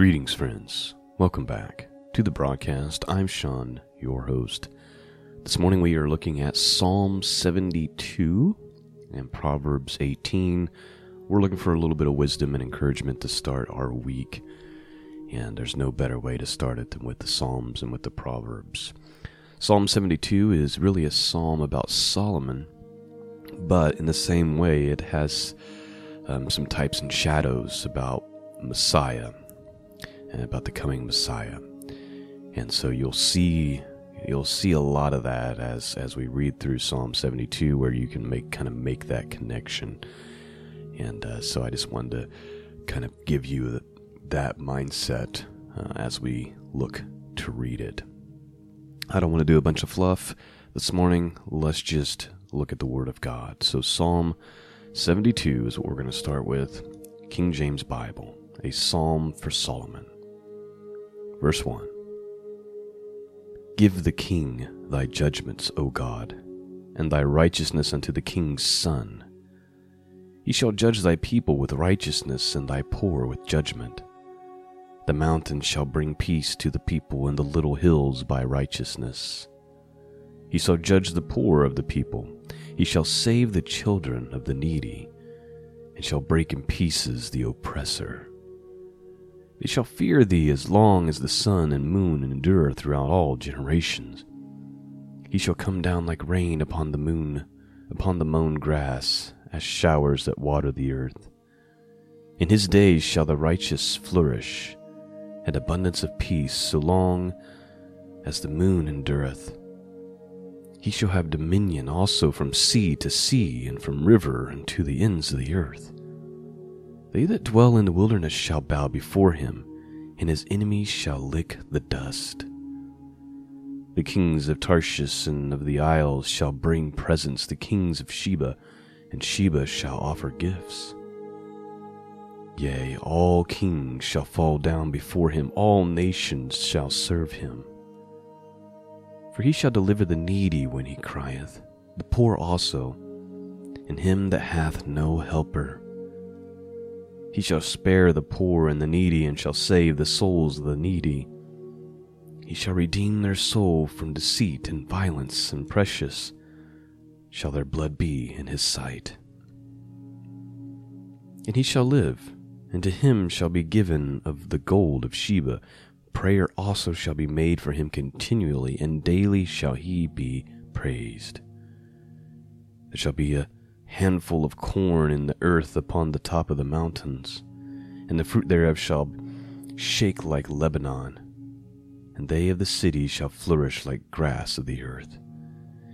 Greetings, friends. Welcome back to the broadcast. I'm Sean, your host. This morning we are looking at Psalm 72 and Proverbs 18. We're looking for a little bit of wisdom and encouragement to start our week. And there's no better way to start it than with the Psalms and with the Proverbs. Psalm 72 is really a psalm about Solomon, but in the same way, it has um, some types and shadows about Messiah about the coming Messiah. And so you'll see you'll see a lot of that as as we read through Psalm 72 where you can make kind of make that connection. And uh, so I just wanted to kind of give you that mindset uh, as we look to read it. I don't want to do a bunch of fluff this morning. Let's just look at the Word of God. So Psalm 72 is what we're going to start with. King James Bible, a psalm for Solomon. Verse 1 Give the king thy judgments, O God, and thy righteousness unto the king's son. He shall judge thy people with righteousness, and thy poor with judgment. The mountains shall bring peace to the people, and the little hills by righteousness. He shall judge the poor of the people. He shall save the children of the needy, and shall break in pieces the oppressor. They shall fear thee as long as the sun and moon endure throughout all generations. He shall come down like rain upon the moon, upon the mown grass, as showers that water the earth. In his days shall the righteous flourish, and abundance of peace, so long as the moon endureth. He shall have dominion also from sea to sea, and from river unto the ends of the earth. They that dwell in the wilderness shall bow before him, and his enemies shall lick the dust. The kings of Tarshish and of the isles shall bring presents, the kings of Sheba, and Sheba shall offer gifts. Yea, all kings shall fall down before him, all nations shall serve him. For he shall deliver the needy when he crieth, the poor also, and him that hath no helper. He shall spare the poor and the needy, and shall save the souls of the needy. He shall redeem their soul from deceit and violence, and precious shall their blood be in his sight. And he shall live, and to him shall be given of the gold of Sheba. Prayer also shall be made for him continually, and daily shall he be praised. There shall be a handful of corn in the earth upon the top of the mountains, and the fruit thereof shall shake like Lebanon, and they of the city shall flourish like grass of the earth.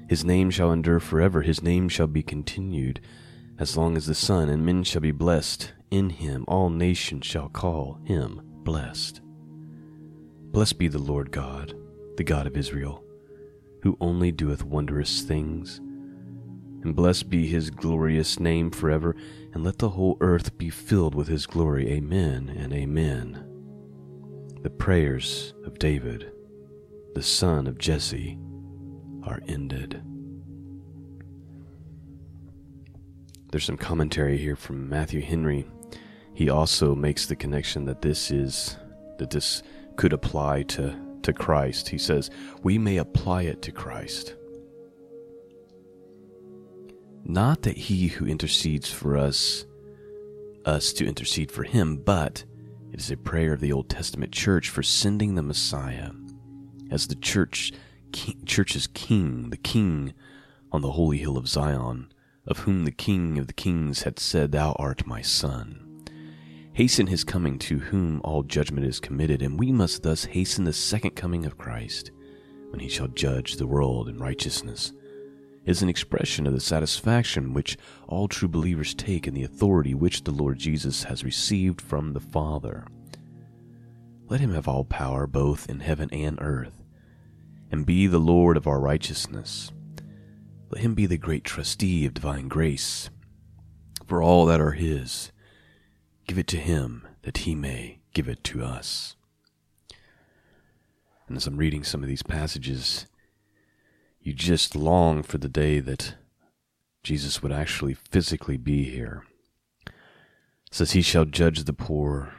His name shall endure forever, his name shall be continued as long as the sun, and men shall be blessed in him. All nations shall call him blessed. Blessed be the Lord God, the God of Israel, who only doeth wondrous things and blessed be his glorious name forever, and let the whole earth be filled with his glory. Amen and amen. The prayers of David, the son of Jesse, are ended. There's some commentary here from Matthew Henry. He also makes the connection that this is that this could apply to to Christ. He says, "We may apply it to Christ." Not that he who intercedes for us, us to intercede for him, but it is a prayer of the Old Testament church for sending the Messiah as the church, king, church's king, the king on the holy hill of Zion, of whom the king of the kings had said, Thou art my son. Hasten his coming to whom all judgment is committed, and we must thus hasten the second coming of Christ, when he shall judge the world in righteousness is an expression of the satisfaction which all true believers take in the authority which the Lord Jesus has received from the Father. Let him have all power both in heaven and earth, and be the Lord of our righteousness. Let him be the great trustee of divine grace. For all that are his, give it to him that he may give it to us. And as I'm reading some of these passages, you just long for the day that Jesus would actually physically be here. It says, He shall judge the poor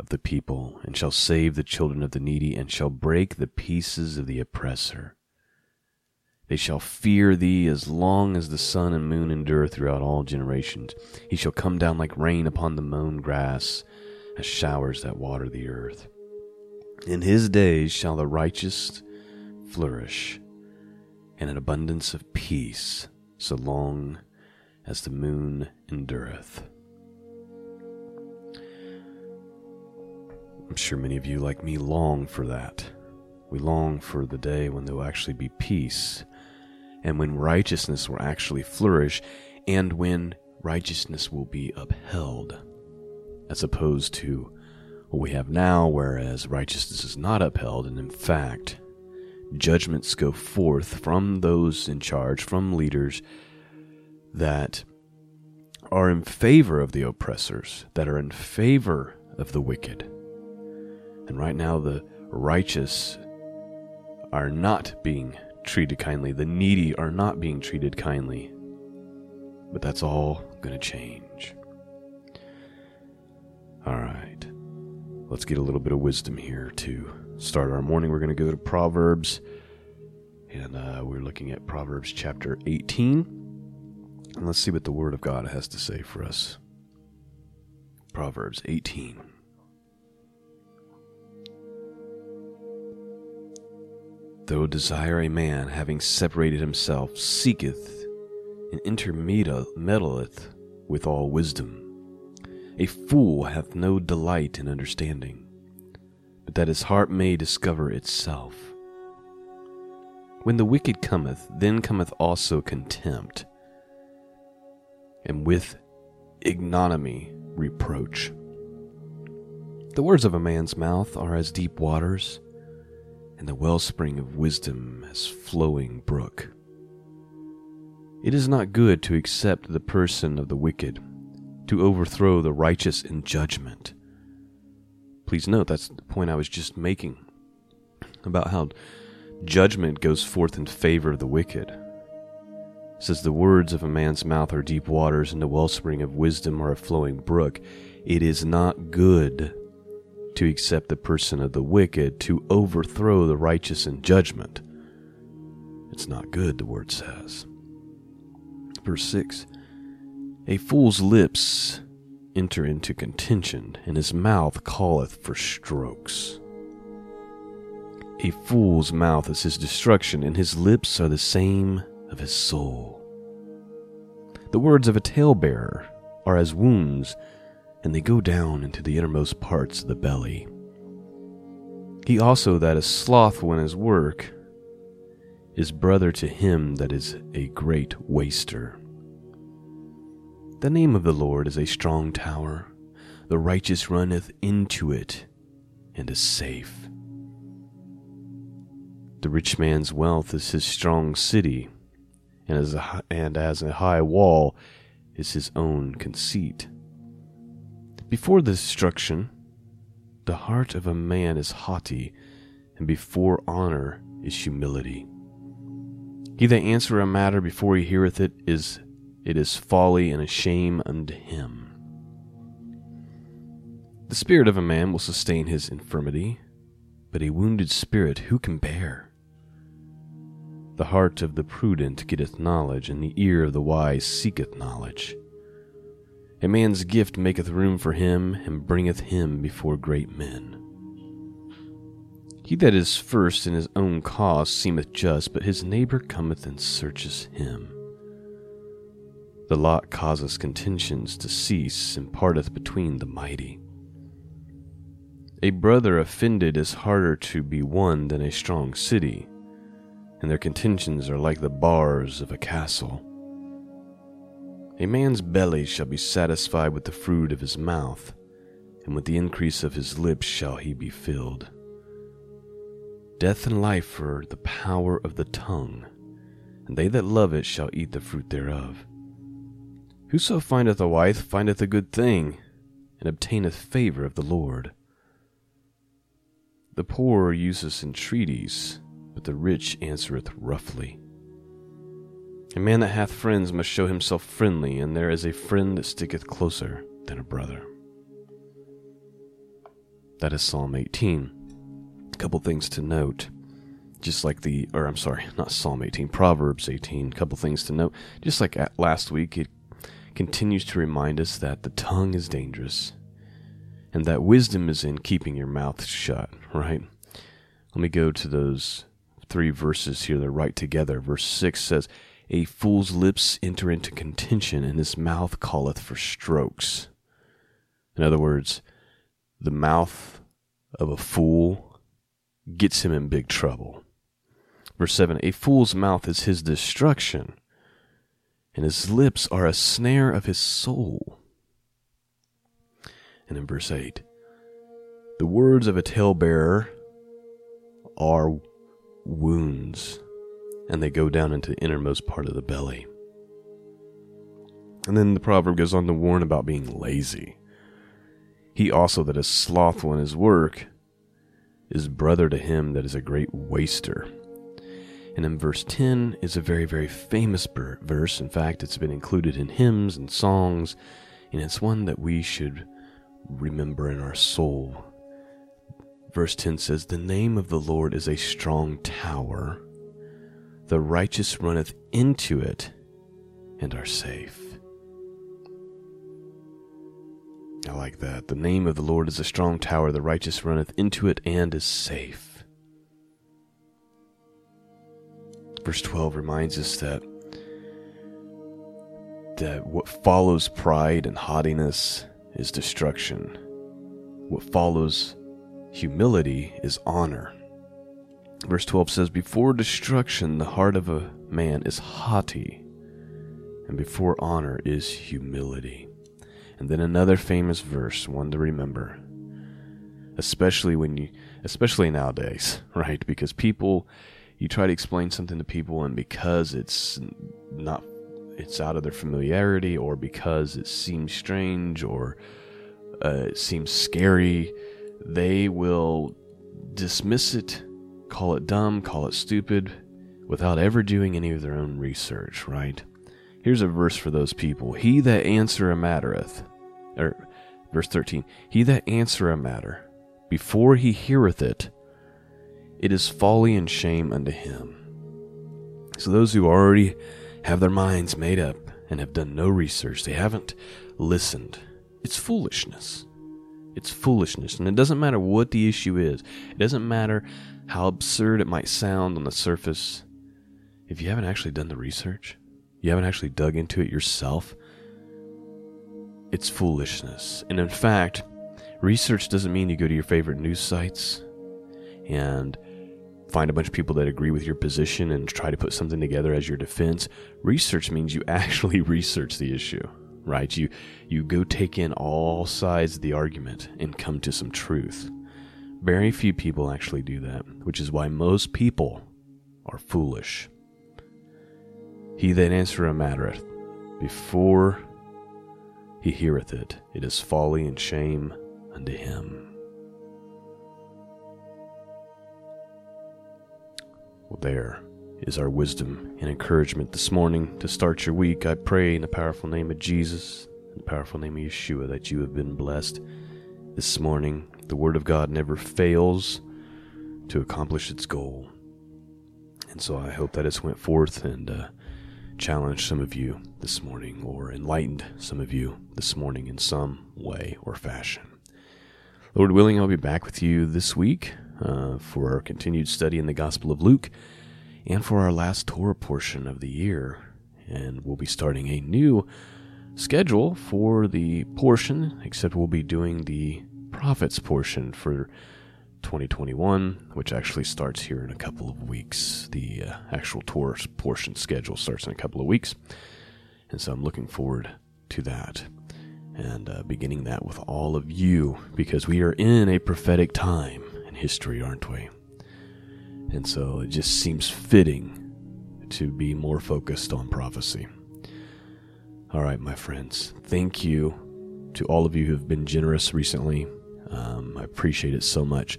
of the people, and shall save the children of the needy, and shall break the pieces of the oppressor. They shall fear thee as long as the sun and moon endure throughout all generations. He shall come down like rain upon the mown grass, as showers that water the earth. In his days shall the righteous flourish, and an abundance of peace, so long as the moon endureth. I'm sure many of you, like me, long for that. We long for the day when there will actually be peace, and when righteousness will actually flourish, and when righteousness will be upheld, as opposed to what we have now, whereas righteousness is not upheld, and in fact, judgments go forth from those in charge, from leaders that are in favor of the oppressors, that are in favor of the wicked. And right now, the righteous are not being treated kindly, the needy are not being treated kindly. But that's all going to change. All right. Let's get a little bit of wisdom here to start our morning. We're going to go to Proverbs, and uh, we're looking at Proverbs chapter 18. And let's see what the Word of God has to say for us. Proverbs 18. Though desire a man, having separated himself, seeketh and intermeddleth with all wisdom. A fool hath no delight in understanding, but that his heart may discover itself. When the wicked cometh, then cometh also contempt, and with ignominy reproach. The words of a man's mouth are as deep waters and the wellspring of wisdom as flowing brook. It is not good to accept the person of the wicked, to overthrow the righteous in judgment. Please note that's the point I was just making about how judgment goes forth in favor of the wicked. It says the words of a man's mouth are deep waters, and the wellspring of wisdom are a flowing brook. It is not good to accept the person of the wicked, to overthrow the righteous in judgment. It's not good, the word says. Verse 6 A fool's lips enter into contention, and his mouth calleth for strokes. A fool's mouth is his destruction, and his lips are the same of his soul. The words of a talebearer are as wounds and they go down into the innermost parts of the belly. He also that is slothful in his work is brother to him that is a great waster. The name of the Lord is a strong tower, the righteous runneth into it and is safe. The rich man's wealth is his strong city, and as a, and as a high wall is his own conceit. Before destruction, the heart of a man is haughty, and before honor is humility. He that answer a matter before he heareth it is it is folly and a shame unto him. The spirit of a man will sustain his infirmity, but a wounded spirit who can bear? The heart of the prudent getteth knowledge, and the ear of the wise seeketh knowledge. A man's gift maketh room for him, and bringeth him before great men. He that is first in his own cause seemeth just, but his neighbor cometh and searches him. The lot causeth contentions to cease, and parteth between the mighty. A brother offended is harder to be won than a strong city, and their contentions are like the bars of a castle. A man's belly shall be satisfied with the fruit of his mouth, and with the increase of his lips shall he be filled. Death and life are the power of the tongue, and they that love it shall eat the fruit thereof. Whoso findeth a wife findeth a good thing, and obtaineth favor of the Lord. The poor useth entreaties, but the rich answereth roughly. A man that hath friends must show himself friendly, and there is a friend that sticketh closer than a brother. That is Psalm 18. A couple things to note. Just like the, or I'm sorry, not Psalm 18, Proverbs 18. A couple things to note. Just like last week, it continues to remind us that the tongue is dangerous and that wisdom is in keeping your mouth shut, right? Let me go to those three verses here. They're right together. Verse 6 says, A fool's lips enter into contention, and his mouth calleth for strokes. In other words, the mouth of a fool gets him in big trouble. Verse 7 A fool's mouth is his destruction, and his lips are a snare of his soul. And in verse 8 The words of a talebearer are wounds, and they go down into the innermost part of the belly. And then the proverb goes on to warn about being lazy. He also that is slothful in his work is brother to him that is a great waster. And in verse 10 is a very, very famous verse. In fact, it's been included in hymns and songs, and it's one that we should remember in our soul. Verse 10 says, The name of the Lord is a strong tower. The righteous runneth into it and are safe. I like that. The name of the Lord is a strong tower. The righteous runneth into it and is safe. Verse 12 reminds us that that what follows pride and haughtiness is destruction. What follows humility is honor. Verse 12 says, Before destruction, the heart of a man is haughty, and before honor is humility. And then another famous verse, one to remember. Especially when you especially nowadays, right? Because people you try to explain something to people and because it's not it's out of their familiarity or because it seems strange or uh, it seems scary, they will dismiss it, call it dumb, call it stupid, without ever doing any of their own research, right? Here's a verse for those people. He that answer a mattereth, or verse 13, he that answer a matter, before he heareth it, it is folly and shame unto him. So those who already have their minds made up and have done no research, they haven't listened. It's foolishness. It's foolishness. And it doesn't matter what the issue is, it doesn't matter how absurd it might sound on the surface. If you haven't actually done the research, you haven't actually dug into it yourself, it's foolishness. And in fact, research doesn't mean you go to your favorite news sites and find a bunch of people that agree with your position and try to put something together as your defense. Research means you actually research the issue, right? You you go take in all sides of the argument and come to some truth. Very few people actually do that, which is why most people are foolish. He that answereth a matter before he heareth it, it is folly and shame unto him. Well, there is our wisdom and encouragement this morning to start your week. I pray in the powerful name of Jesus, in the powerful name of Yeshua, that you have been blessed this morning. The Word of God never fails to accomplish its goal. And so I hope that it's went forth and uh, challenged some of you this morning or enlightened some of you this morning in some way or fashion. Lord willing, I'll be back with you this week uh, for our continued study in the Gospel of Luke and for our last Torah portion of the year. And we'll be starting a new schedule for the portion, except we'll be doing the prophets portion for 2021, which actually starts here in a couple of weeks. The uh, actual Torah portion schedule starts in a couple of weeks. And so I'm looking forward to that and uh, beginning that with all of you because we are in a prophetic time in history, aren't we? And so it just seems fitting to be more focused on prophecy. All right, my friends, thank you to all of you who have been generous recently um, I appreciate it so much.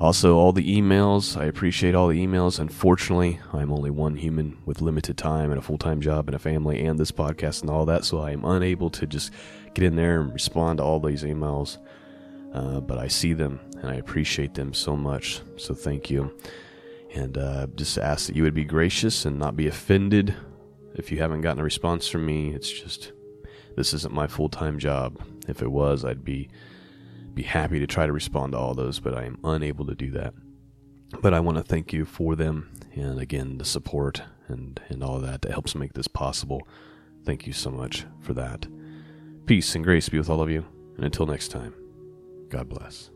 Also, all the emails. I appreciate all the emails. Unfortunately, I'm only one human with limited time and a full time job and a family and this podcast and all that, so I am unable to just get in there and respond to all these emails. Uh, but I see them and I appreciate them so much. So thank you. And uh, just ask that you would be gracious and not be offended if you haven't gotten a response from me. It's just, this isn't my full time job. If it was, I'd be be happy to try to respond to all those, but I am unable to do that. But I want to thank you for them and again the support and, and all that that helps make this possible. Thank you so much for that. Peace and grace be with all of you, and until next time, God bless.